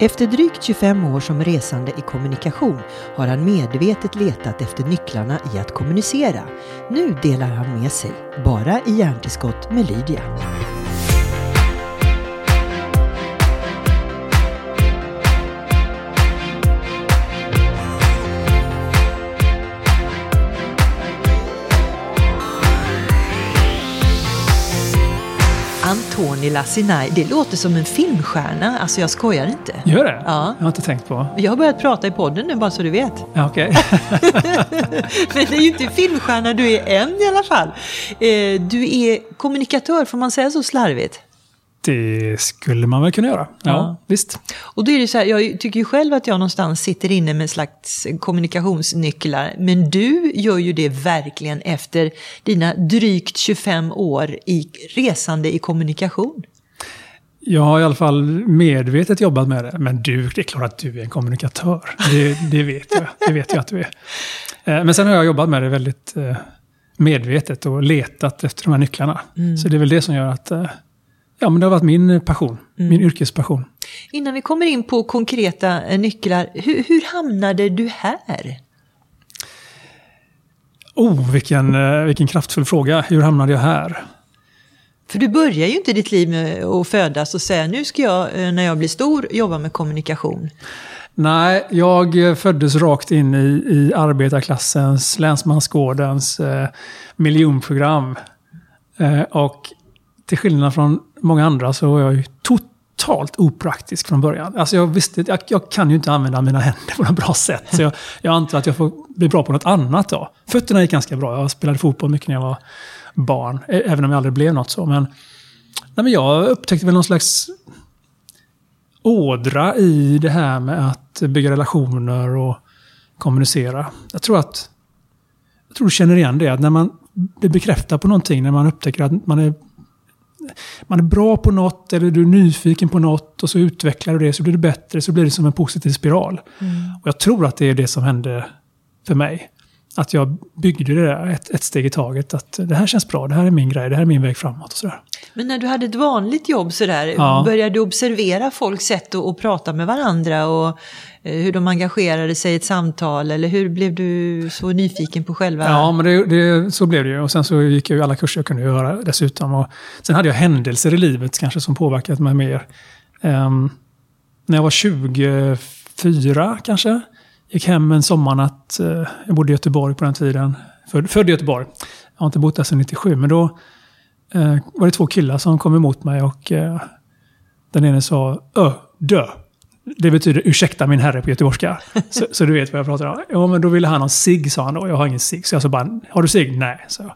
Efter drygt 25 år som resande i kommunikation har han medvetet letat efter nycklarna i att kommunicera. Nu delar han med sig, bara i hjärntillskott med Lydia. Antoni Lassinai, det låter som en filmstjärna. Alltså jag skojar inte. Gör det? Ja. Jag har inte tänkt på. Jag har börjat prata i podden nu bara så du vet. Ja, okej. Men det är ju inte filmstjärna du är än i alla fall. Eh, Du är kommunikatör, får man säga så slarvigt? Det skulle man väl kunna göra. Ja, Ja. visst. Och då är det så här, jag tycker ju själv att jag någonstans sitter inne med en slags kommunikationsnycklar. Men du gör ju det verkligen efter dina drygt 25 år i resande i kommunikation. Jag har i alla fall medvetet jobbat med det. Men du, det är klart att du är en kommunikatör. Det, det vet jag. Det vet jag att du är. Eh, Men sen har jag jobbat med det väldigt eh, medvetet och letat efter de här nycklarna. Så det är väl det som gör att eh, ja, men det har varit min passion. Min yrkespassion. Innan vi kommer in på konkreta eh, nycklar, hur, hur hamnade du här? Oh, vilken, eh, vilken kraftfull fråga. Hur hamnade jag här? För du börjar ju inte ditt liv med att födas och säga nu ska jag, eh, när jag blir stor, jobba med kommunikation. Nej, jag eh, föddes rakt in i, i arbetarklassens, Länsmansgårdens eh, miljonprogram. Eh, och till skillnad från många andra så var jag ju totalt opraktisk från början. Alltså jag visste, jag, jag kan ju inte använda mina händer på något bra sätt. Så jag, jag antar att jag får bli bra på något annat då. Fötterna gick ganska bra. Jag spelade fotboll mycket när jag var barn. E, även om jag aldrig blev något så. Men, nej men jag upptäckte väl någon slags ådra i det här med att bygga relationer och kommunicera. Jag tror att jag tror du känner igen det, att när man blir bekräftad på någonting, när man upptäcker att man är, man är bra på något eller du är nyfiken på något och så utvecklar du det så blir det bättre, så blir det som en positiv spiral. Och jag tror att det är det som hände för mig. Att jag byggde det där ett, ett steg i taget. Att det här känns bra, det här är min grej, det här är min väg framåt och sådär. Men när du hade ett vanligt jobb sådär, Ja. började du observera folks sätt att, att prata med varandra och eh, hur de engagerade sig i ett samtal? Eller hur blev du så nyfiken på själva... Ja, men det, det, så blev det ju. Och sen så gick jag ju alla kurser jag kunde göra dessutom. Och sen hade jag händelser i livet kanske som påverkat mig mer. Ehm, när jag var 24 kanske, gick hem en sommarnatt. Eh, jag bodde i Göteborg på den tiden. Född, född i Göteborg. Jag har inte bott där sedan 97, men då eh, var det två killar som kom emot mig och eh, den ene sa ö, dö. Det betyder ursäkta min herre på göteborgska. Så, så du vet vad jag pratar om. Ja, men då ville han ha cigg, sa han då. Jag har ingen cigg. Så jag sa bara, har du cigg? Nej, sa jag.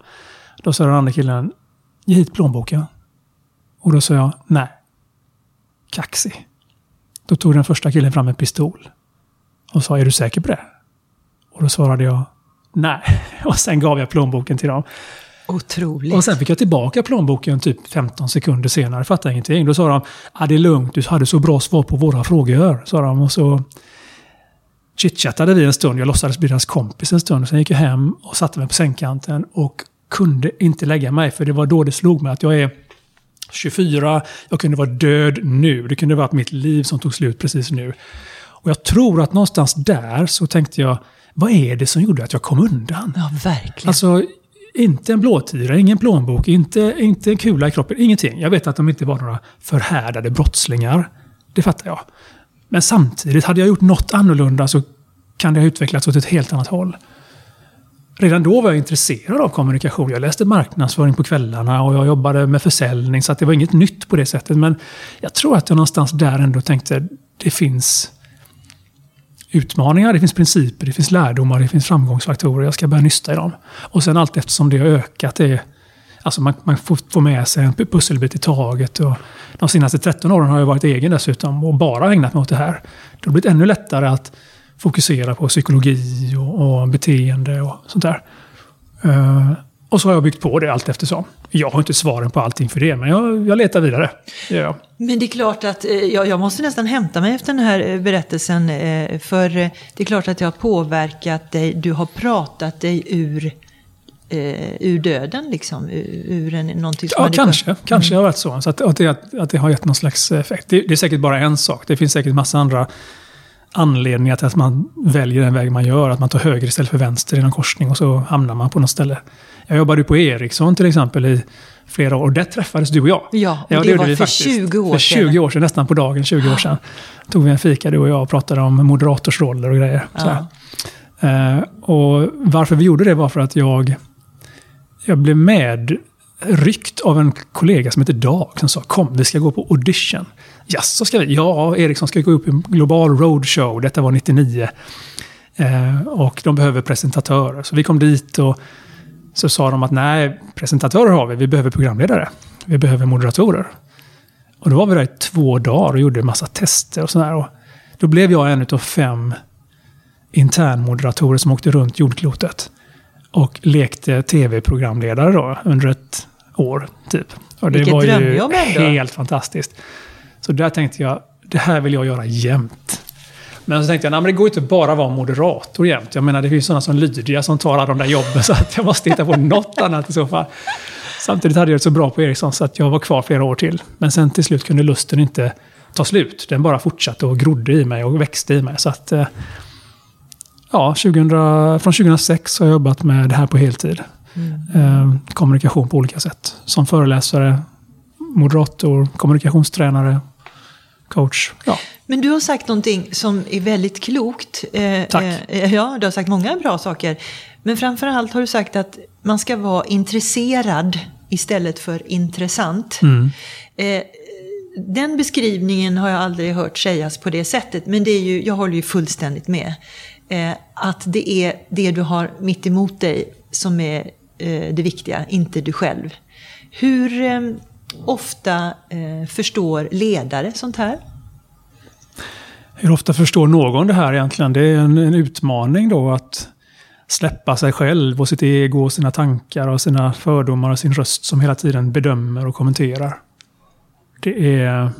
Då sa den andra killen, ge hit plånboken. Och då sa jag, nej. Kaxig. Då tog den första killen fram en pistol. Och sa, är du säker på det? Och då svarade jag, nej. Och sen gav jag plånboken till dem. Otroligt. Och sen fick jag tillbaka plånboken typ 15 sekunder senare. Fattade ingenting. Då sa de, ah, det är lugnt, du hade så bra svar på våra frågor. Sa de. Och så chitchattade vi en stund. Jag låtsades bli deras kompis en stund. Sen gick jag hem och satte mig på sängkanten och kunde inte lägga mig. För det var då det slog mig att jag är 24, jag kunde vara död nu. Det kunde vara mitt liv som tog slut precis nu. Och jag tror att någonstans där så tänkte jag, vad är det som gjorde att jag kom undan? Ja, verkligen. Alltså, inte en blåtira, ingen plånbok, inte, inte en kula i kroppen, ingenting. Jag vet att de inte var några förhärdade brottslingar. Det fattar jag. Men samtidigt, hade jag gjort något annorlunda så kan det ha utvecklats åt ett helt annat håll. Redan då var jag intresserad av kommunikation. Jag läste marknadsföring på kvällarna och jag jobbade med försäljning, så att det var inget nytt på det sättet. Men jag tror att jag någonstans där ändå tänkte, det finns utmaningar, det finns principer, det finns lärdomar, det finns framgångsfaktorer. Jag ska börja nysta i dem. Och sen allt eftersom det har ökat, det är, alltså man, man får får med sig en pusselbit i taget. Och de senaste 13 åren har jag varit egen dessutom och bara ägnat mig åt det här. Det har blivit ännu lättare att fokusera på psykologi och, och beteende och sånt där. Uh, och så har jag byggt på det allt eftersom. Jag har inte svaren på allting för det, men jag, jag letar vidare. Jag. Men det är klart att eh, jag, jag måste nästan hämta mig efter den här eh, berättelsen. Eh, för det är klart att jag har påverkat dig. Du har pratat dig ur ur döden liksom? Ur, en, någonting som Ja, kanske. kunnat- Kanske har det varit så. så att, att, det, att det har gett någon slags effekt. Det, det är säkert bara en sak. Det finns säkert massa andra anledningar till att man väljer den väg man gör. Att man tar höger istället för vänster i någon korsning och så hamnar man på något ställe. Jag jobbade på Ericsson till exempel i flera år. Och där träffades du och jag. Ja, och det gjorde var vi för faktiskt. 20 år För 20 sedan. år sedan, nästan på dagen 20 år sedan. Tog vi en fika du och jag och pratade om moderatorsroller och grejer. Här. Eh, och varför vi gjorde det var för att jag, jag blev med ryckt av en kollega som heter Dag som sa kom, vi ska gå på audition. Ja, så ska vi. Ja, Ericsson ska gå upp i en global roadshow. Detta var 99. Eh, och de behöver presentatörer. Så vi kom dit och så sa de att nej, presentatörer har vi, vi behöver programledare. Vi behöver moderatorer. Och då var vi där i två dagar och gjorde en massa tester och sådär. Och då blev jag en av fem internmoderatorer som åkte runt jordklotet. Och lekte tv-programledare då under ett år, typ. Och det Vilket var ju helt fantastiskt. Så där tänkte jag, det här vill jag göra jämt. Men så tänkte jag, nej, men det går ju inte bara att vara moderator jämt. Jag menar, det finns sådana som Lydia som tar alla de där jobben, så att jag måste hitta på något annat i så fall. Samtidigt hade jag det så bra på Ericsson så att jag var kvar flera år till. Men sen till slut kunde lusten inte ta slut. Den bara fortsatte och grodde i mig och växte i mig. Så att, eh, ja, 2000, från 2006 har jag jobbat med det här på heltid. Eh, kommunikation på olika sätt. Som föreläsare, moderator, kommunikationstränare, coach. Ja. Men du har sagt någonting som är väldigt klokt. Eh, Tack. Eh, ja, du har sagt många bra saker. Men framförallt har du sagt att man ska vara intresserad istället för intressant. Mm. Eh, den beskrivningen har jag aldrig hört sägas på det sättet, men det är ju, jag håller ju fullständigt med. Eh, att det är det du har mitt emot dig som är eh, det viktiga, inte du själv. Hur ofta eh, förstår ledare sånt här? Hur ofta förstår någon det här egentligen? Det är en, en utmaning då att släppa sig själv och sitt ego och sina tankar och sina fördomar och sin röst som hela tiden bedömer och kommenterar. Det är,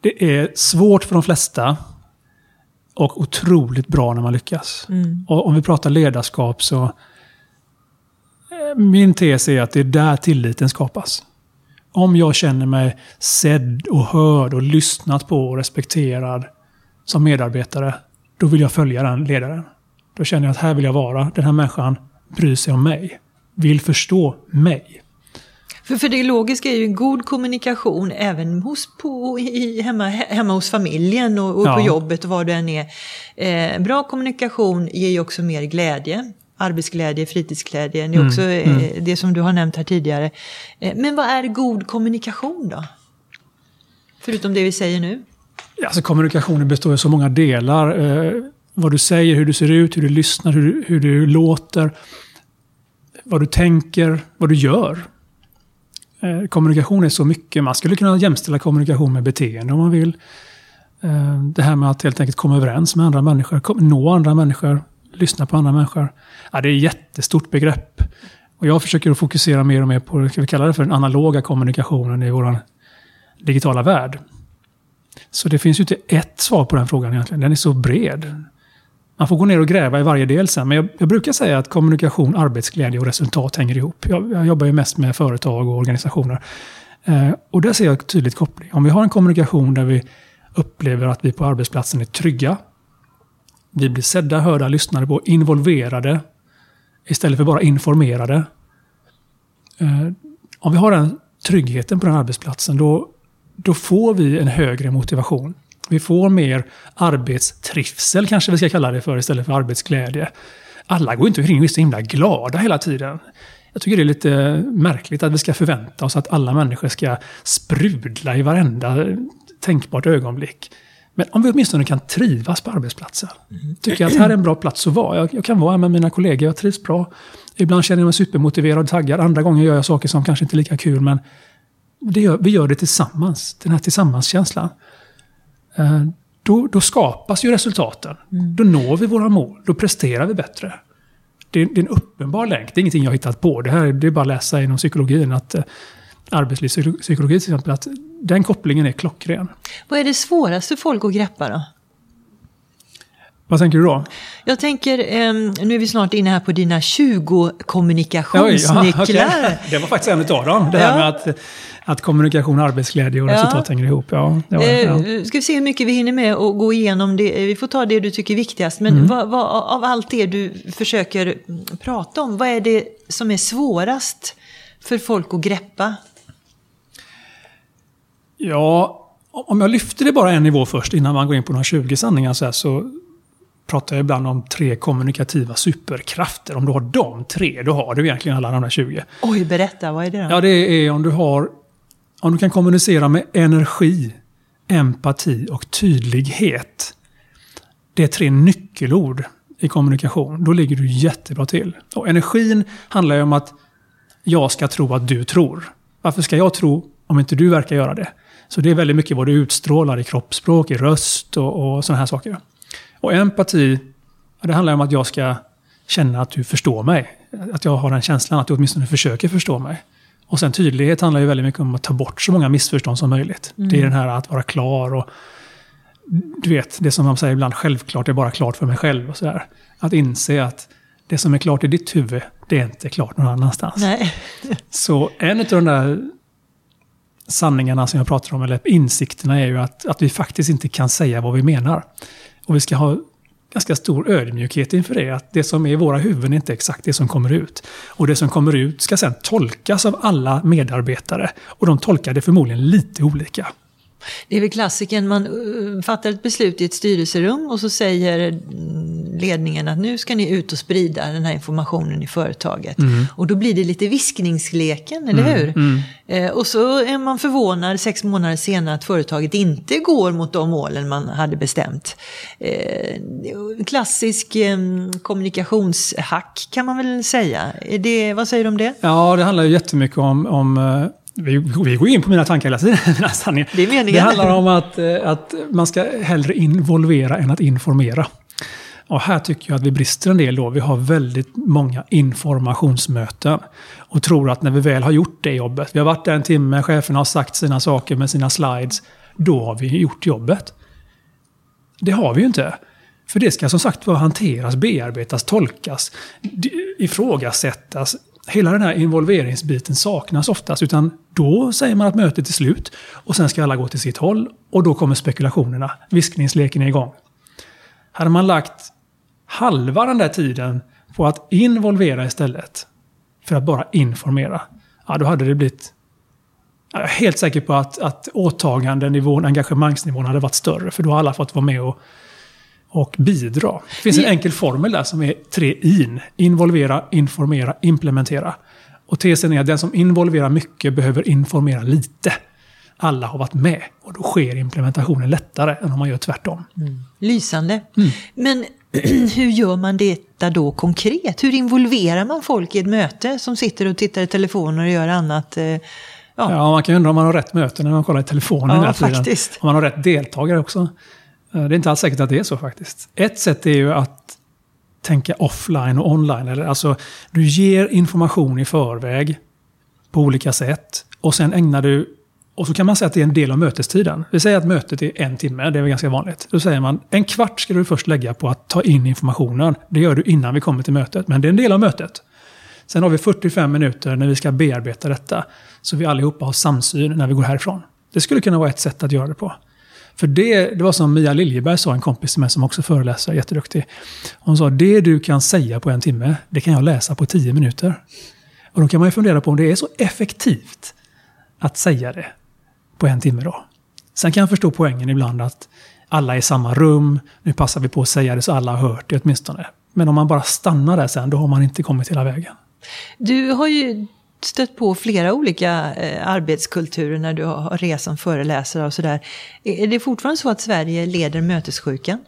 det är svårt för de flesta och otroligt bra när man lyckas. Och om vi pratar ledarskap så eh, min tes är att det är där tilliten skapas. Om jag känner mig sedd och hörd och lyssnat på och respekterad som medarbetare, då vill jag följa den ledaren. Då känner jag att här vill jag vara. Den här människan bryr sig om mig. Vill förstå mig. För, för det logiska är ju god kommunikation även hos, på, i, hemma, hemma hos familjen och, och på Ja. jobbet och var det än är. Eh, bra kommunikation ger ju också mer glädje. Arbetsglädje, fritidsglädje, det är också eh, det som du har nämnt här tidigare. Eh, men vad är god kommunikation då? Förutom det vi säger nu. Alltså kommunikationen består av så många delar. Eh, vad du säger, hur du ser ut, hur du lyssnar, hur, du- hur du låter. Vad du tänker, vad du gör. Kommunikation är så mycket. Man skulle kunna jämställa kommunikation med beteende om man vill. Det här med att helt enkelt komma överens med andra människor, nå andra människor, lyssna på andra människor. Ja, det är ett jättestort begrepp. Och jag försöker att fokusera mer och mer på, ska vi kalla det för den analoga kommunikationen i vår digitala värld. Så det finns ju inte ett svar på den frågan egentligen. Den är så bred. Man får gå ner och gräva i varje del sen. Men jag, jag brukar säga att kommunikation, arbetsglädje och resultat hänger ihop. Jag, jag jobbar ju mest med företag och organisationer. Eh, och där ser jag tydligt koppling. Om vi har en kommunikation där vi upplever att vi på arbetsplatsen är trygga. Vi blir sedda, hörda, lyssnade på, involverade. Istället för bara informerade. Eh, om vi har den tryggheten på den arbetsplatsen, då, då får vi en högre motivation. Vi får mer arbetstrivsel, kanske vi ska kalla det för, istället för arbetsglädje. Alla går inte omkring och är så himla glada hela tiden. Jag tycker det är lite märkligt att vi ska förvänta oss att alla människor ska sprudla i varenda tänkbart ögonblick. Men om vi åtminstone kan trivas på arbetsplatsen. Tycker jag att här är en bra plats att vara. Jag, jag kan vara här med mina kollegor, jag trivs bra. Ibland känner jag mig supermotiverad och taggad. Andra gånger gör jag saker som kanske inte är lika kul. Men gör, vi gör det tillsammans. Den här tillsammanskänslan. Eh, Då, då skapas ju resultaten. Då når vi våra mål. Då presterar vi bättre. Det är, det är en uppenbar länk. Det är ingenting jag hittat på. Det, här, det är bara att läsa inom psykologin. Att, eh, arbetslivspsykologi till exempel. Att den kopplingen är klockren. Vad är det svåraste folk att greppa då? Vad tänker du då? Jag tänker, eh, nu är vi snart inne här på dina 20 kommunikationsnycklar. Oj, ja, okay. Det var faktiskt en av dem. Det här med att, att kommunikation, arbetsglädje och resultat hänger ihop. Ja, var, eh, ska vi se hur mycket vi hinner med och gå igenom det. Vi får ta det du tycker är viktigast. Men mm. vad, vad, av allt det du försöker prata om, vad är det som är svårast för folk att greppa? Ja, om jag lyfter det bara en nivå först innan man går in på några 20 sanningar så, här, så pratar jag ibland om tre kommunikativa superkrafter. Om du har de tre, då har du egentligen alla de där 20. Oj, berätta, vad är det då? Ja, det är om du har... Om du kan kommunicera med energi, empati och tydlighet. Det är tre nyckelord i kommunikation. Då ligger du jättebra till. Och energin handlar ju om att jag ska tro att du tror. Varför ska jag tro om inte du verkar göra det? Så det är väldigt mycket vad du utstrålar i kroppsspråk, i röst och, och sådana här saker. Och empati, det handlar om att jag ska känna att du förstår mig. Att jag har den känslan att du åtminstone försöker förstå mig. Och sen tydlighet handlar ju väldigt mycket om att ta bort så många missförstånd som möjligt. Mm. Det är den här att vara klar och du vet, det som man säger ibland, självklart är bara klart för mig själv. och så där. Att inse att det som är klart i ditt huvud, det är inte klart någon annanstans. Nej. så en av de där sanningarna som jag pratar om, eller insikterna, är ju att, att vi faktiskt inte kan säga vad vi menar. Och vi ska ha ganska stor ödmjukhet inför det. Att det som är i våra huvuden är inte exakt det som kommer ut. Och det som kommer ut ska sedan tolkas av alla medarbetare. Och de tolkar det förmodligen lite olika. Det är väl klassiken, man uh, fattar ett beslut i ett styrelserum och så säger ledningen att nu ska ni ut och sprida den här informationen i företaget. Mm. Och då blir det lite viskningsleken, eller mm. hur? Mm. Eh, och så är man förvånad sex månader senare att företaget inte går mot de målen man hade bestämt. Eh, klassisk eh, kommunikationshack kan man väl säga. Det, vad säger du om det? Ja, det handlar ju jättemycket om, om eh, vi, vi går in på mina tankar hela tiden. Det är meningen. Det handlar om att, eh, att man ska hellre involvera än att informera. Och här tycker jag att vi brister en del då. Vi har väldigt många informationsmöten. Och tror att när vi väl har gjort det jobbet, vi har varit där en timme, chefen har sagt sina saker med sina slides, då har vi gjort jobbet. Det har vi ju inte. För det ska som sagt var hanteras, bearbetas, tolkas, ifrågasättas, hela den här involveringsbiten saknas oftast. Utan då säger man att mötet är slut och sen ska alla gå till sitt håll och då kommer spekulationerna. Viskningsleken är igång. Hade man lagt halva den där tiden på att involvera istället för att bara informera, ja, då hade det blivit... Jag är helt säker på att, att åtagandenivån, engagemangsnivån hade varit större. För då har alla fått vara med och och bidra. Det finns en enkel formel där som är tre in. Involvera, informera, implementera. Och tesen är att den som involverar mycket behöver informera lite. Alla har varit med och då sker implementationen lättare än om man gör tvärtom. Mm. Lysande. Mm. Men hur gör man detta då konkret? Hur involverar man folk i ett möte som sitter och tittar i telefonen och gör annat? Eh, ja. ja, man kan undra om man har rätt möte när man kollar i telefonen. Ja, faktiskt. Om man har rätt deltagare också. Eh, det är inte alls säkert att det är så faktiskt. Ett sätt är ju att tänka offline och online. Eller, alltså, du ger information i förväg på olika sätt. Och sen ägnar du... Och så kan man säga att det är en del av mötestiden. Vi säger att mötet är en timme, det är väl ganska vanligt. Då säger man en kvart ska du först lägga på att ta in informationen. Det gör du innan vi kommer till mötet, men det är en del av mötet. Sen har vi 45 minuter när vi ska bearbeta detta. Så vi allihopa har samsyn när vi går härifrån. Det skulle kunna vara ett sätt att göra det på. För det, det var som Mia Liljeberg sa, en kompis till mig som också föreläser, jätteduktig. Hon sa, det du kan säga på en timme, det kan jag läsa på tio minuter. Och då kan man ju fundera på om det är så effektivt att säga det på en timme då. Sen kan jag förstå poängen ibland att alla är i samma rum, nu passar vi på att säga det så alla har hört det åtminstone. Men om man bara stannar där sen, då har man inte kommit hela vägen. Du har ju stött på flera olika eh, arbetskulturer när du har rest som föreläsare och sådär. Är det fortfarande så att Sverige leder mötessjukan?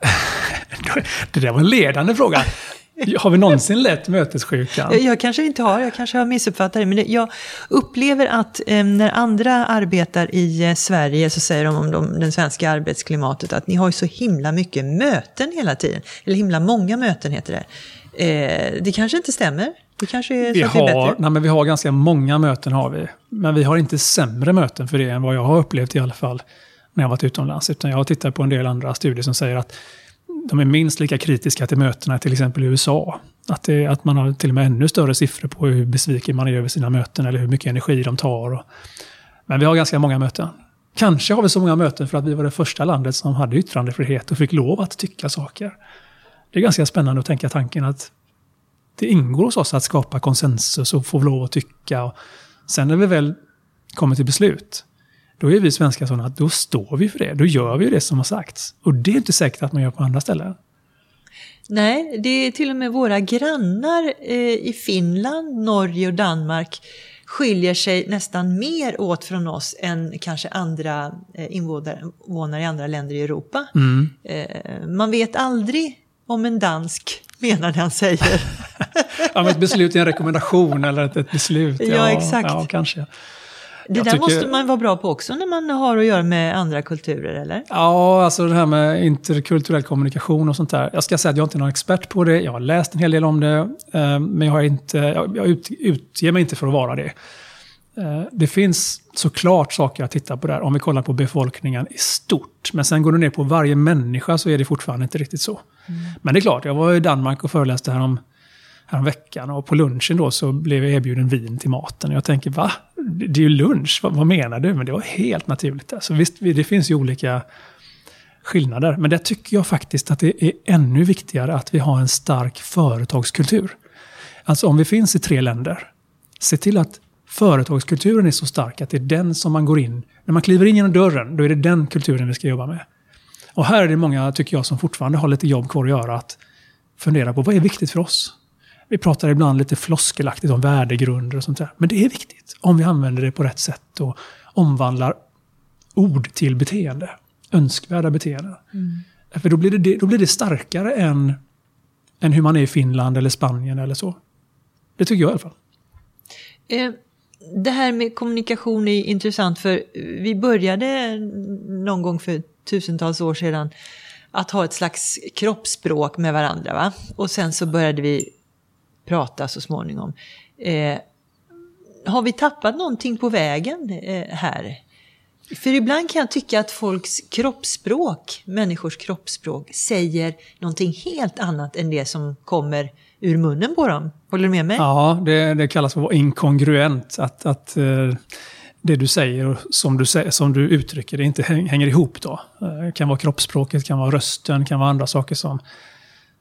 det där var en ledande fråga. Har vi någonsin lett mötessjukan? Jag kanske inte har, jag kanske har missuppfattat det. Men jag upplever att eh, när andra arbetar i eh, Sverige så säger de om de, den svenska arbetsklimatet att ni har ju så himla mycket möten hela tiden. Eller himla många möten heter det. Eh, det kanske inte stämmer. Det kanske är vi så har, det är bättre. Nej, men vi har ganska många möten har vi. Men vi har inte sämre möten för det än vad jag har upplevt i alla fall. när jag varit utomlands. Utan jag har tittat på en del andra studier som säger att de är minst lika kritiska till mötena till exempel i USA. Att, det, att man har till och med ännu större siffror på hur besviken man är över sina möten eller hur mycket energi de tar. Och, men vi har ganska många möten. Kanske har vi så många möten för att vi var det första landet som hade yttrandefrihet och fick lov att tycka saker. Det är ganska spännande att tänka tanken att det ingår hos oss att skapa konsensus och få lov att tycka. Och sen när vi väl kommer till beslut, då är vi svenskar sådana att då står vi för det. Då gör vi det som har sagts. Och det är inte säkert att man gör på andra ställen. Nej, det är till och med våra grannar eh, i Finland, Norge och Danmark skiljer sig nästan mer åt från oss än kanske andra eh, invånare i andra länder i Europa. Mm. Eh, man vet aldrig om en dansk menar det han säger. ja, men ett beslut är en rekommendation eller ett, ett beslut. Ja, ja exakt. Ja, kanske. Det jag där tycker... måste man vara bra på också när man har att göra med andra kulturer, eller? Ja, alltså det här med interkulturell kommunikation och sånt där. Jag ska säga att jag inte är någon expert på det. Jag har läst en hel del om det. Eh, men jag, har inte, jag ut, utger mig inte för att vara det. Eh, det finns såklart saker att titta på där, om vi kollar på befolkningen i stort. Men sen går du ner på varje människa så är det fortfarande inte riktigt så. Mm. Men det är klart, jag var i Danmark och föreläste härom, härom veckan och på lunchen då så blev jag erbjuden vin till maten. Och jag tänker, va? Det är ju lunch, vad, vad menar du? Men det var helt naturligt. Alltså, visst, det finns ju olika skillnader. Men där tycker jag faktiskt att det är ännu viktigare att vi har en stark företagskultur. Alltså om vi finns i tre länder, se till att företagskulturen är så stark att det är den som man går in... När man kliver in genom dörren, då är det den kulturen vi ska jobba med. Och här är det många, tycker jag, som fortfarande har lite jobb kvar att göra. Att fundera på vad är viktigt för oss? Vi pratar ibland lite floskelaktigt om värdegrunder och sånt där. Men det är viktigt om vi använder det på rätt sätt och omvandlar ord till beteende. Önskvärda beteenden. Mm. För då blir, det, då blir det starkare än, än hur man är i Finland eller Spanien eller så. Det tycker jag i alla fall. Eh, det här med kommunikation är intressant för vi började någon gång för tusentals år sedan att ha ett slags kroppsspråk med varandra. Va? Och sen så började vi prata så småningom. Eh, har vi tappat någonting på vägen eh, här? För ibland kan jag tycka att folks kroppsspråk, människors kroppsspråk, säger någonting helt annat än det som kommer ur munnen på dem. Håller du med mig? Ja, det, det kallas för inkongruent. Att, att eh, det du säger och som du, som du uttrycker det inte hänger ihop. Då. Det kan vara kroppsspråket, kan vara rösten, kan vara andra saker som,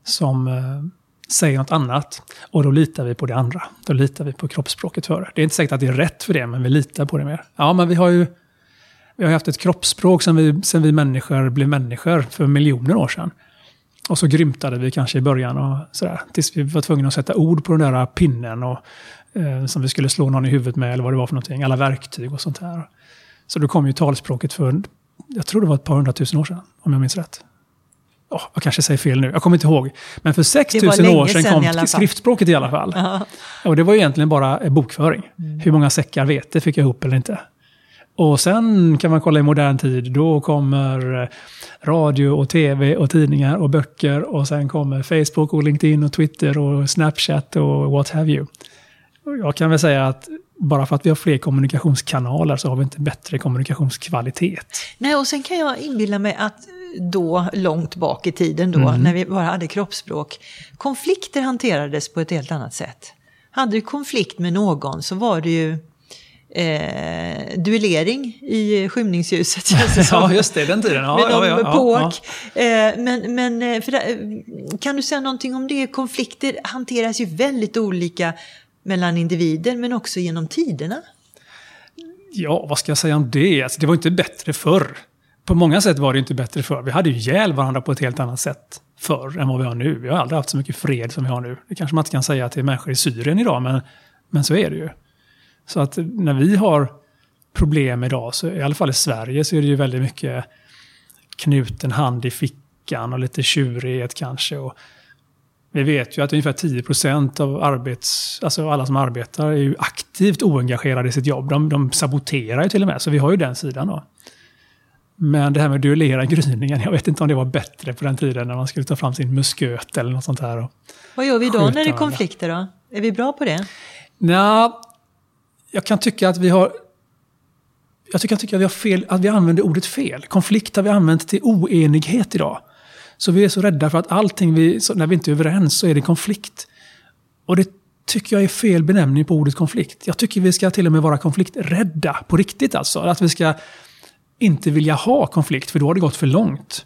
som eh, säger något annat. Och då litar vi på det andra. Då litar vi på kroppsspråket före. Det är inte säkert att det är rätt för det, men vi litar på det mer. Ja, men vi har ju vi har haft ett kroppsspråk sedan vi, sedan vi människor blev människor för miljoner år sedan. Och så grymtade vi kanske i början och sådär. Tills vi var tvungna att sätta ord på den där pinnen och, eh, som vi skulle slå någon i huvudet med eller vad det var för någonting. Alla verktyg och sånt här. Så då kom ju talspråket för, jag tror det var ett par hundratusen år sedan, om jag minns rätt. Oh, jag kanske säger fel nu, jag kommer inte ihåg. Men för 6000 år sedan kom skriftspråket i alla fall. -huh. Och det var egentligen bara bokföring. Mm. Hur många säckar vete fick jag ihop eller inte? Och sen kan man kolla i modern tid, då kommer radio och tv och tidningar och böcker och sen kommer Facebook och LinkedIn och Twitter och Snapchat och what have you. Jag kan väl säga att bara för att vi har fler kommunikationskanaler så har vi inte bättre kommunikationskvalitet. Nej, och sen kan jag inbilla mig att då, långt bak i tiden då, mm. när vi bara hade kroppsspråk, konflikter hanterades på ett helt annat sätt. Hade du konflikt med någon så var det ju eh, duellering i skymningsljuset. ja, just det, den tiden. Ja, med ja, ja, påk. Ja, eh, men men eh, för, kan du säga någonting om det? Konflikter hanteras ju väldigt olika mellan individer, men också genom tiderna. Ja, vad ska jag säga om det? Alltså, det var inte bättre förr. På många sätt var det inte bättre förr. Vi hade ju ihjäl varandra på ett helt annat sätt förr än vad vi har nu. Vi har aldrig haft så mycket fred som vi har nu. Det kanske man inte kan säga till människor i Syrien idag, men, men så är det ju. Så att när vi har problem idag, så i alla fall i Sverige, så är det ju väldigt mycket knuten hand i fickan och lite tjurighet kanske. Och vi vet ju att ungefär 10% av arbets, alltså alla som arbetar är ju aktivt oengagerade i sitt jobb. De, de saboterar ju till och med, så vi har ju den sidan då. Men det här med att duellera gryningen, jag vet inte om det var bättre på den tiden när man skulle ta fram sin musköt eller något sånt här. Vad gör vi då när det är konflikter då? Är vi bra på det? Nej, jag kan tycka att vi har... jag tycker, jag tycker att, vi har fel, att vi använder ordet fel. Konflikt har vi använt till oenighet idag. Så vi är så rädda för att allting vi, när vi inte är överens så är det konflikt. Och det tycker jag är fel benämning på ordet konflikt. Jag tycker vi ska till och med vara konflikträdda på riktigt alltså. Att vi ska inte vilja ha konflikt, för då har det gått för långt.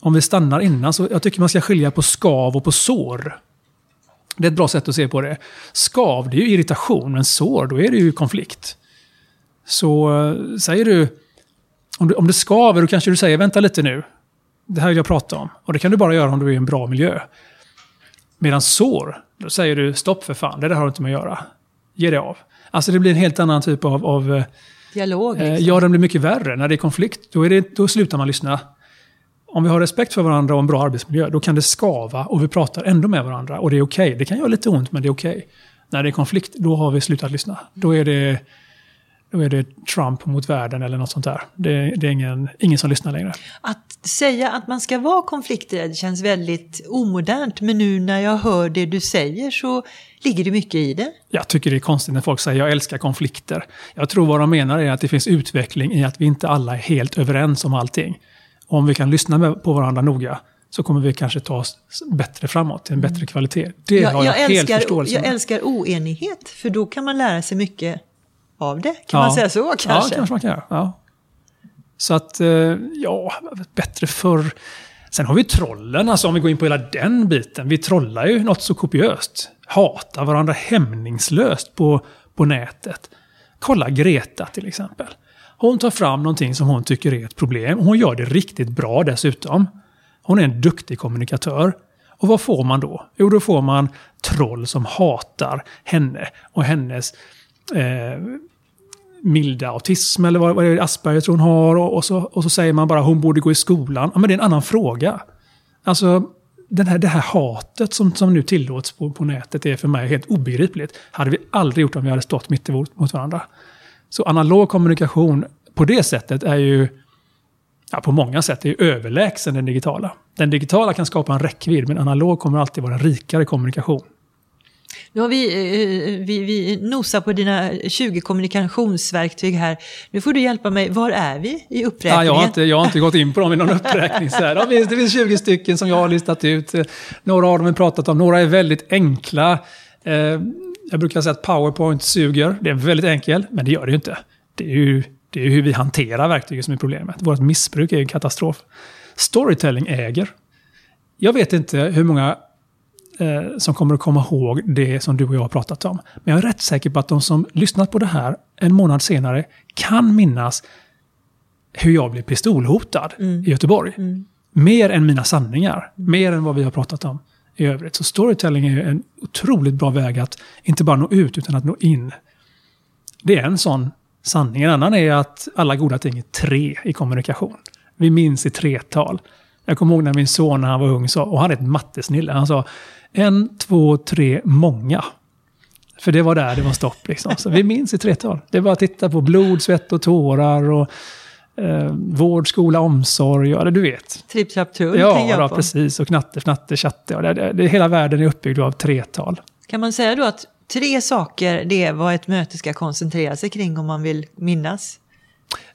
Om vi stannar innan, så jag tycker man ska skilja på skav och på sår. Det är ett bra sätt att se på det. Skav, det är ju irritation, men sår, då är det ju konflikt. Så äh, säger du, om, du, om det skaver, då kanske du säger vänta lite nu. Det här vill jag prata om. Och det kan du bara göra om du är i en bra miljö. Medan sår, då säger du stopp för fan, det där har du inte med att göra. Ge det av. Alltså det blir en helt annan typ av... av eh, Dialog. Liksom. Ja, den blir mycket värre. När det är konflikt, då, är det, då slutar man lyssna. Om vi har respekt för varandra och en bra arbetsmiljö, då kan det skava och vi pratar ändå med varandra. Och det är okej. Okay. Det kan göra lite ont, men det är okej. Okay. När det är konflikt, då har vi slutat lyssna. Då är det då är det Trump mot världen eller något sånt där. Det, det är ingen, ingen som lyssnar längre. Att säga att man ska vara konflikträdd känns väldigt omodernt, men nu när jag hör det du säger så ligger det mycket i det. Jag tycker det är konstigt när folk säger jag älskar konflikter. Jag tror vad de menar är att det finns utveckling i att vi inte alla är helt överens om allting. Om vi kan lyssna på varandra noga så kommer vi kanske ta oss bättre framåt till en bättre kvalitet. Det jag, har jag, jag helt älskar, förståelse Jag älskar oenighet, för då kan man lära sig mycket av det. Kan ja. man säga så kanske? Ja, kanske man kan göra. Ja. Så att, eh, ja, bättre förr. Sen har vi trollen, alltså om vi går in på hela den biten. Vi trollar ju något så kopiöst. Hatar varandra hämningslöst på, på nätet. Kolla Greta till exempel. Hon tar fram någonting som hon tycker är ett problem. Hon gör det riktigt bra dessutom. Hon är en duktig kommunikatör. Och vad får man då? Jo, då får man troll som hatar henne och hennes eh, milda autism eller vad, vad är det Asperger tror hon har. Och, och, så, och så säger man bara hon borde gå i skolan. Ja, men det är en annan fråga. Alltså, den här, det här hatet som, som nu tillåts på, på nätet är för mig helt obegripligt. hade vi aldrig gjort om vi hade stått mitt emot mot varandra. Så analog kommunikation på det sättet är ju ja, på många sätt är överlägsen den digitala. Den digitala kan skapa en räckvidd, men analog kommer alltid vara en rikare kommunikation. Nu har vi, eh, vi, vi nosar på dina 20 kommunikationsverktyg här. Nu får du hjälpa mig. Var är vi i uppräkningen? Ja, jag, har inte, jag har inte gått in på dem i någon uppräkning. Så här. Det, finns, det finns 20 stycken som jag har listat ut. Några av dem har vi pratat om. Några är väldigt enkla. Jag brukar säga att PowerPoint suger. Det är väldigt enkelt, men det gör det ju inte. Det är ju, det är hur vi hanterar verktyget som är problemet. Vårt missbruk är en katastrof. Storytelling äger. Jag vet inte hur många eh, som kommer att komma ihåg det som du och jag har pratat om. Men jag är rätt säker på att de som lyssnat på det här en månad senare kan minnas hur jag blev pistolhotad mm. i Göteborg. Mm. Mer än mina sanningar. Mer än vad vi har pratat om i övrigt. Så storytelling är en otroligt bra väg att inte bara nå ut utan att nå in. Det är en sån sanning. En annan är att alla goda ting är tre i kommunikation. Vi minns i tretal. Jag kommer ihåg när min son när han var ung sa, och han är ett mattesnille, han sa en, två, tre, många. För det var där det var stopp. Liksom. Så vi minns i tretal. Det är bara att titta på blod, svett och tårar. Och, eh, vård, skola, omsorg. Ja, du vet. Tripp, trapp, trull Ja, ja precis. Och knatte, fnatte, chatte. Ja, det, det, det, hela världen är uppbyggd av tretal. Kan man säga då att tre saker det är vad ett möte ska koncentrera sig kring om man vill minnas?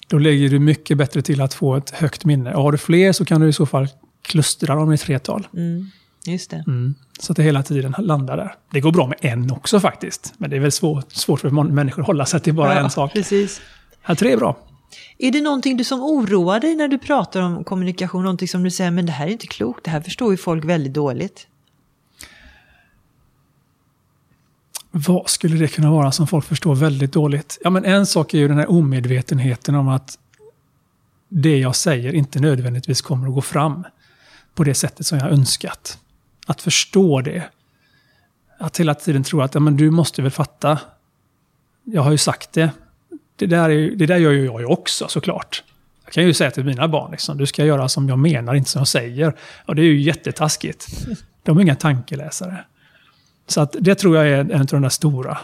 Då lägger du mycket bättre till att få ett högt minne. Och har du fler så kan du i så fall klustra dem i tretal. Mm. Just det. Mm. Så att det hela tiden landar där. Det går bra med en också faktiskt. Men det är väl svårt, svårt för människor att hålla sig till bara ja, en sak. Precis. Här tre är bra. Är det någonting du som oroar dig när du pratar om kommunikation? Någonting som du säger, men det här är inte klokt, det här förstår ju folk väldigt dåligt. Vad skulle det kunna vara som folk förstår väldigt dåligt? Ja, men en sak är ju den här omedvetenheten om att det jag säger inte nödvändigtvis kommer att gå fram på det sättet som jag önskat. Att förstå det. Att hela tiden tro att ja, men du måste väl fatta. Jag har ju sagt det. Det där, är, det där gör ju jag också såklart. Jag kan ju säga till mina barn, liksom, du ska göra som jag menar, inte som jag säger. Och det är ju jättetaskigt. De är inga tankeläsare. Så att det tror jag är en av de där stora,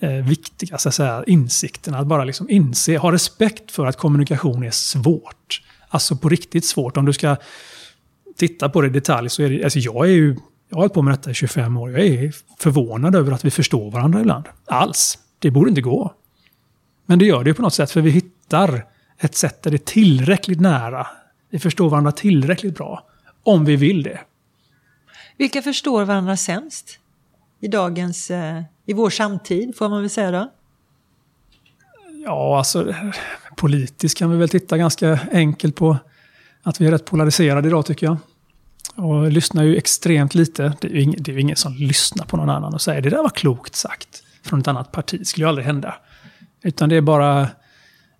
eh, viktiga så att säga, insikterna. Att bara liksom inse, ha respekt för att kommunikation är svårt. Alltså på riktigt svårt. Om du ska titta på det i detalj så är det, alltså jag är ju, jag har hållit på med detta i 25 år. Jag är förvånad över att vi förstår varandra ibland. Alls. Det borde inte gå. Men det gör det ju på något sätt för vi hittar ett sätt där det är tillräckligt nära. Vi förstår varandra tillräckligt bra. Om vi vill det. Vilka förstår varandra sämst? I dagens, eh, i vår samtid får man väl säga då? Ja, alltså politiskt kan vi väl titta ganska enkelt på att vi är rätt polariserade idag tycker jag. Och lyssnar ju extremt lite. Det är ju ingen, det är ju ingen som lyssnar på någon annan och säger det där var klokt sagt från ett annat parti. Skulle ju aldrig hända. Utan det är bara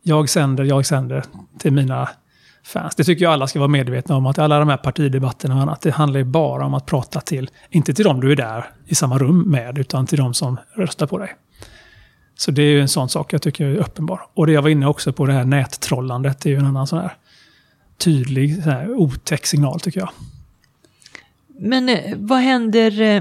jag sänder, jag sänder till mina fans. Det tycker jag alla ska vara medvetna om. Att alla de här partidebatterna och annat, det handlar ju bara om att prata till, inte till dem du är där i samma rum med, utan till dem som röstar på dig. Så det är ju en sån sak jag tycker är uppenbar. Och det jag var inne också på, det här nättrollandet, det är ju en annan sån här tydlig, sån här, otäck signal tycker jag. Men eh, vad händer eh,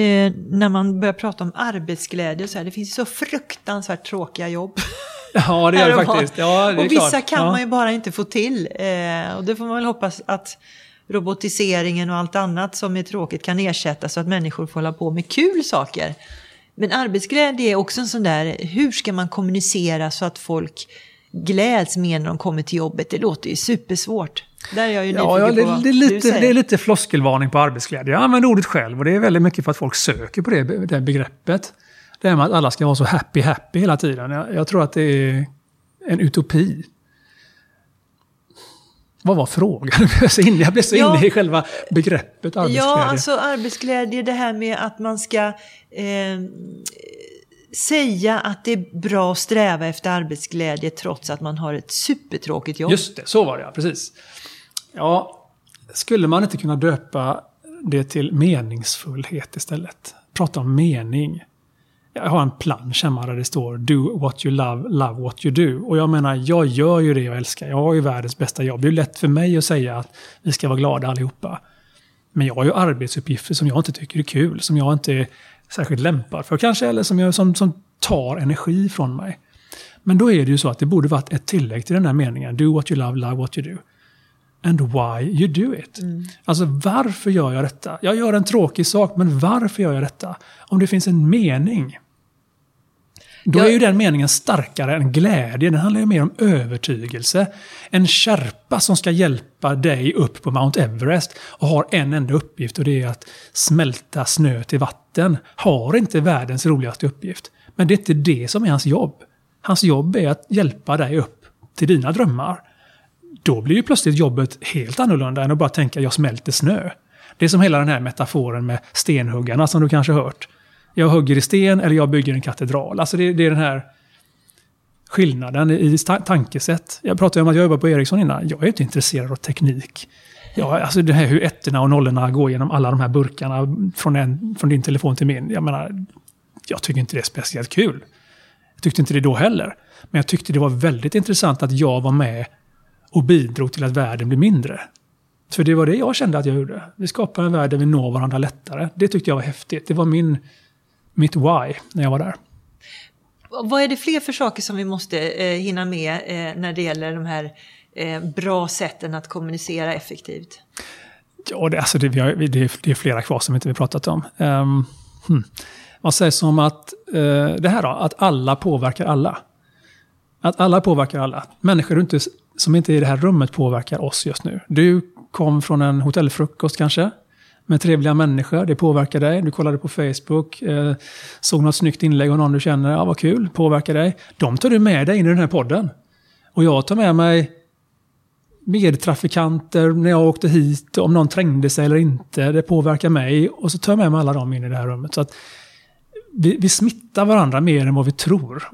eh, när man börjar prata om arbetsglädje? Så här? Det finns så fruktansvärt tråkiga jobb. Ja, det gör det faktiskt. Ja, det och vissa klart. kan ja. man ju bara inte få till. Eh, och det får man väl hoppas att robotiseringen och allt annat som är tråkigt kan ersättas så att människor får hålla på med kul saker. Men arbetsglädje är också en sån där, hur ska man kommunicera så att folk gläds mer när de kommer till jobbet? Det låter ju supersvårt. Där är jag ju Ja, ja det, på vad det, är du lite, säger. det är lite floskelvarning på arbetsglädje. Jag använder ordet själv och det är väldigt mycket för att folk söker på det, det begreppet. Det här med att alla ska vara så happy, happy hela tiden. Jag, jag tror att det är en utopi. Vad var frågan? Jag blev så inne, jag blev så Ja. inne i själva begreppet arbetsglädje. Ja, alltså arbetsglädje, det här med att man ska eh, säga att det är bra att sträva efter arbetsglädje trots att man har ett supertråkigt jobb. Just det, så var det ja, precis. Ja, skulle man inte kunna döpa det till meningsfullhet istället? Prata om mening. Jag har en plansch hemma där det står Do what you love, love what you do. Och jag menar, jag gör ju det jag älskar. Jag har ju världens bästa jobb. Det är lätt för mig att säga att vi ska vara glada allihopa. Men jag har ju arbetsuppgifter som jag inte tycker är kul, som jag inte är särskilt lämpad för kanske, eller som, jag, som, som tar energi från mig. Men då är det ju så att det borde varit ett tillägg till den här meningen. Do what you love, love what you do. And why you do it. Alltså varför gör jag detta? Jag gör en tråkig sak, men varför gör jag detta? Om det finns en mening. Då Jag- är ju den meningen starkare än glädje. Den handlar ju mer om övertygelse. En kärpa som ska hjälpa dig upp på Mount Everest och har en enda uppgift och det är att smälta snö till vatten. Har inte världens roligaste uppgift. Men det är inte det som är hans jobb. Hans jobb är att hjälpa dig upp till dina drömmar. Då blir ju plötsligt jobbet helt annorlunda än att bara tänka jag smälter snö. Det är som hela den här metaforen med stenhuggarna som du kanske har hört. Jag hugger i sten eller jag bygger en katedral. Alltså det, det är den här skillnaden i tankesätt. Jag pratade om att jag jobbar på Ericsson innan. Jag är inte intresserad av teknik. Ja, alltså det här hur ettorna och nollorna går genom alla de här burkarna från, en, från din telefon till min. Jag menar, jag tycker inte det är speciellt kul. Jag tyckte inte det då heller. Men jag tyckte det var väldigt intressant att jag var med och bidrog till att världen blir mindre. För det var det jag kände att jag gjorde. Vi skapar en värld där vi når varandra lättare. Det tyckte jag var häftigt. Det var min, mitt why när jag var där. Vad är det fler för saker som vi måste eh, hinna med eh, när det gäller de här eh, bra sätten att kommunicera effektivt? Ja, det, alltså det, vi har, det, är, det är flera kvar som inte vi pratat om. Um, hmm. Vad sägs om att eh, det här då, att alla påverkar alla? Att alla påverkar alla. Människor inte, som inte är i det här rummet påverkar oss just nu. Du kom från en hotellfrukost kanske? Med trevliga människor, det påverkar dig. Du kollade på Facebook, eh, såg något snyggt inlägg av någon du känner, ja vad kul, påverkar dig. De tar du med dig in i den här podden. Och jag tar med mig medtrafikanter när jag åkte hit, om någon trängde sig eller inte, det påverkar mig. Och så tar jag med mig alla dem in i det här rummet. Så att vi, vi smittar varandra mer än vad vi tror.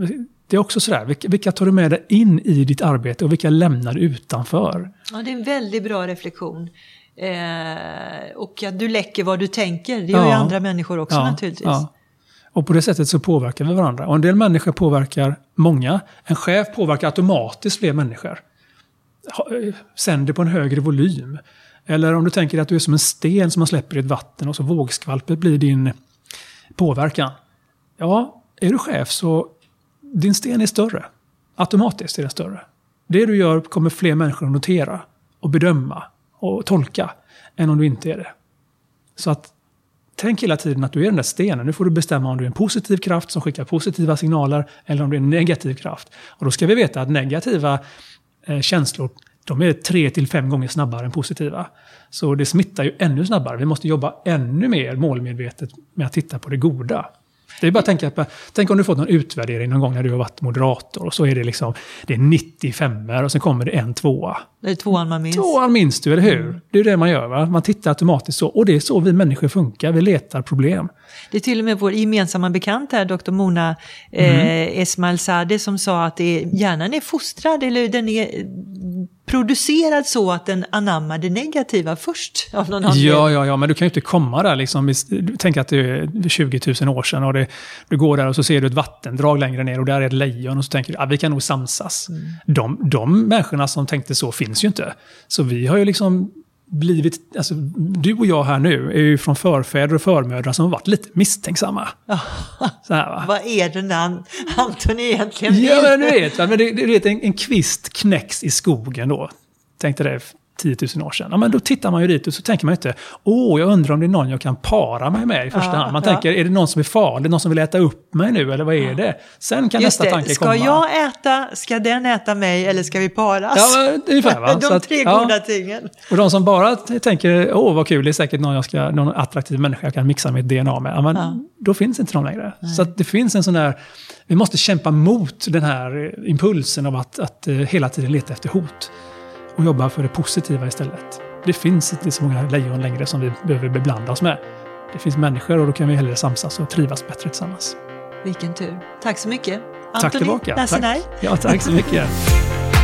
Det är också sådär, vilka, vilka tar du med dig in i ditt arbete och vilka lämnar du utanför? Ja, det är en väldigt bra reflektion. Eh, och att du läcker vad du tänker, det gör ju Ja. andra människor också naturligtvis. ja. Och på det sättet så påverkar vi varandra. Och en del människor påverkar många. En chef påverkar automatiskt fler människor. Eh, Sänder på en högre volym. Eller om du tänker att du är som en sten som man släpper i ett vatten och så vågskvalpet blir din påverkan. Ja, är du chef så din sten är större. Automatiskt är den större. Det du gör kommer fler människor att notera och bedöma och tolka än om du inte är det. Så att tänk hela tiden att du är den där stenen. Nu får du bestämma om du är en positiv kraft som skickar positiva signaler eller om du är en negativ kraft. Och då ska vi veta att negativa eh, känslor de är tre till fem gånger snabbare än positiva. Så det smittar ju ännu snabbare. Vi måste jobba ännu mer målmedvetet med att titta på det goda. Det är bara att tänka på, tänk om du fått någon utvärdering någon gång när du har varit moderator och så är det liksom, det är 95 och sen kommer det en tvåa. Det är tvåan man minns. Tvåan minns du, eller hur? Mm. Det är det man gör, va? Man tittar automatiskt så. Och det är så vi människor funkar, vi letar problem. Det är till och med vår gemensamma bekant här, Dr. Mona eh, mm. Esmail Sade, som sa att det är, hjärnan är fostrad, eller den är producerad så att den anammar det negativa först. Av någon ja, ja, ja, men du kan ju inte komma där liksom. Tänk att det är 20 000 år sedan och det, du går där och så ser du ett vattendrag längre ner och där är ett lejon och så tänker du att ah, vi kan nog samsas. Mm. De, de människorna som tänkte så finns ju inte. Så vi har ju liksom blivit, alltså, du och jag här nu är ju från förfäder och förmödrar som har varit lite misstänksamma. Så här, va? Vad är det när Anton egentligen? Ja, men du vet, men det, det, det, en, en kvist knäcks i skogen då. Tänkte det 10 000 år sedan. Ja, men då tittar man ju dit och så tänker man inte, åh, jag undrar om det är någon jag kan para mig med i första ja, hand. Man ja. tänker, är det någon som är farlig, någon som vill äta upp mig nu, eller vad är det? Sen kan Just nästa det. tanke ska komma. Ska jag äta, ska den äta mig, eller ska vi paras? Ja, ungefär. Va? de tre att, goda tingen. Och de som bara tänker, åh, vad kul, det är säkert någon, jag ska, någon attraktiv människa jag kan mixa mitt DNA med. Men Då finns inte de längre. Nej. Så det finns en sån där, vi måste kämpa mot den här impulsen av att, att uh, hela tiden leta efter hot och jobba för det positiva istället. Det finns inte så många lejon längre som vi behöver beblanda oss med. Det finns människor och då kan vi hellre samsas och trivas bättre tillsammans. Vilken tur. Tack så mycket. Anthony tack tillbaka. Tack. Ja, tack så mycket.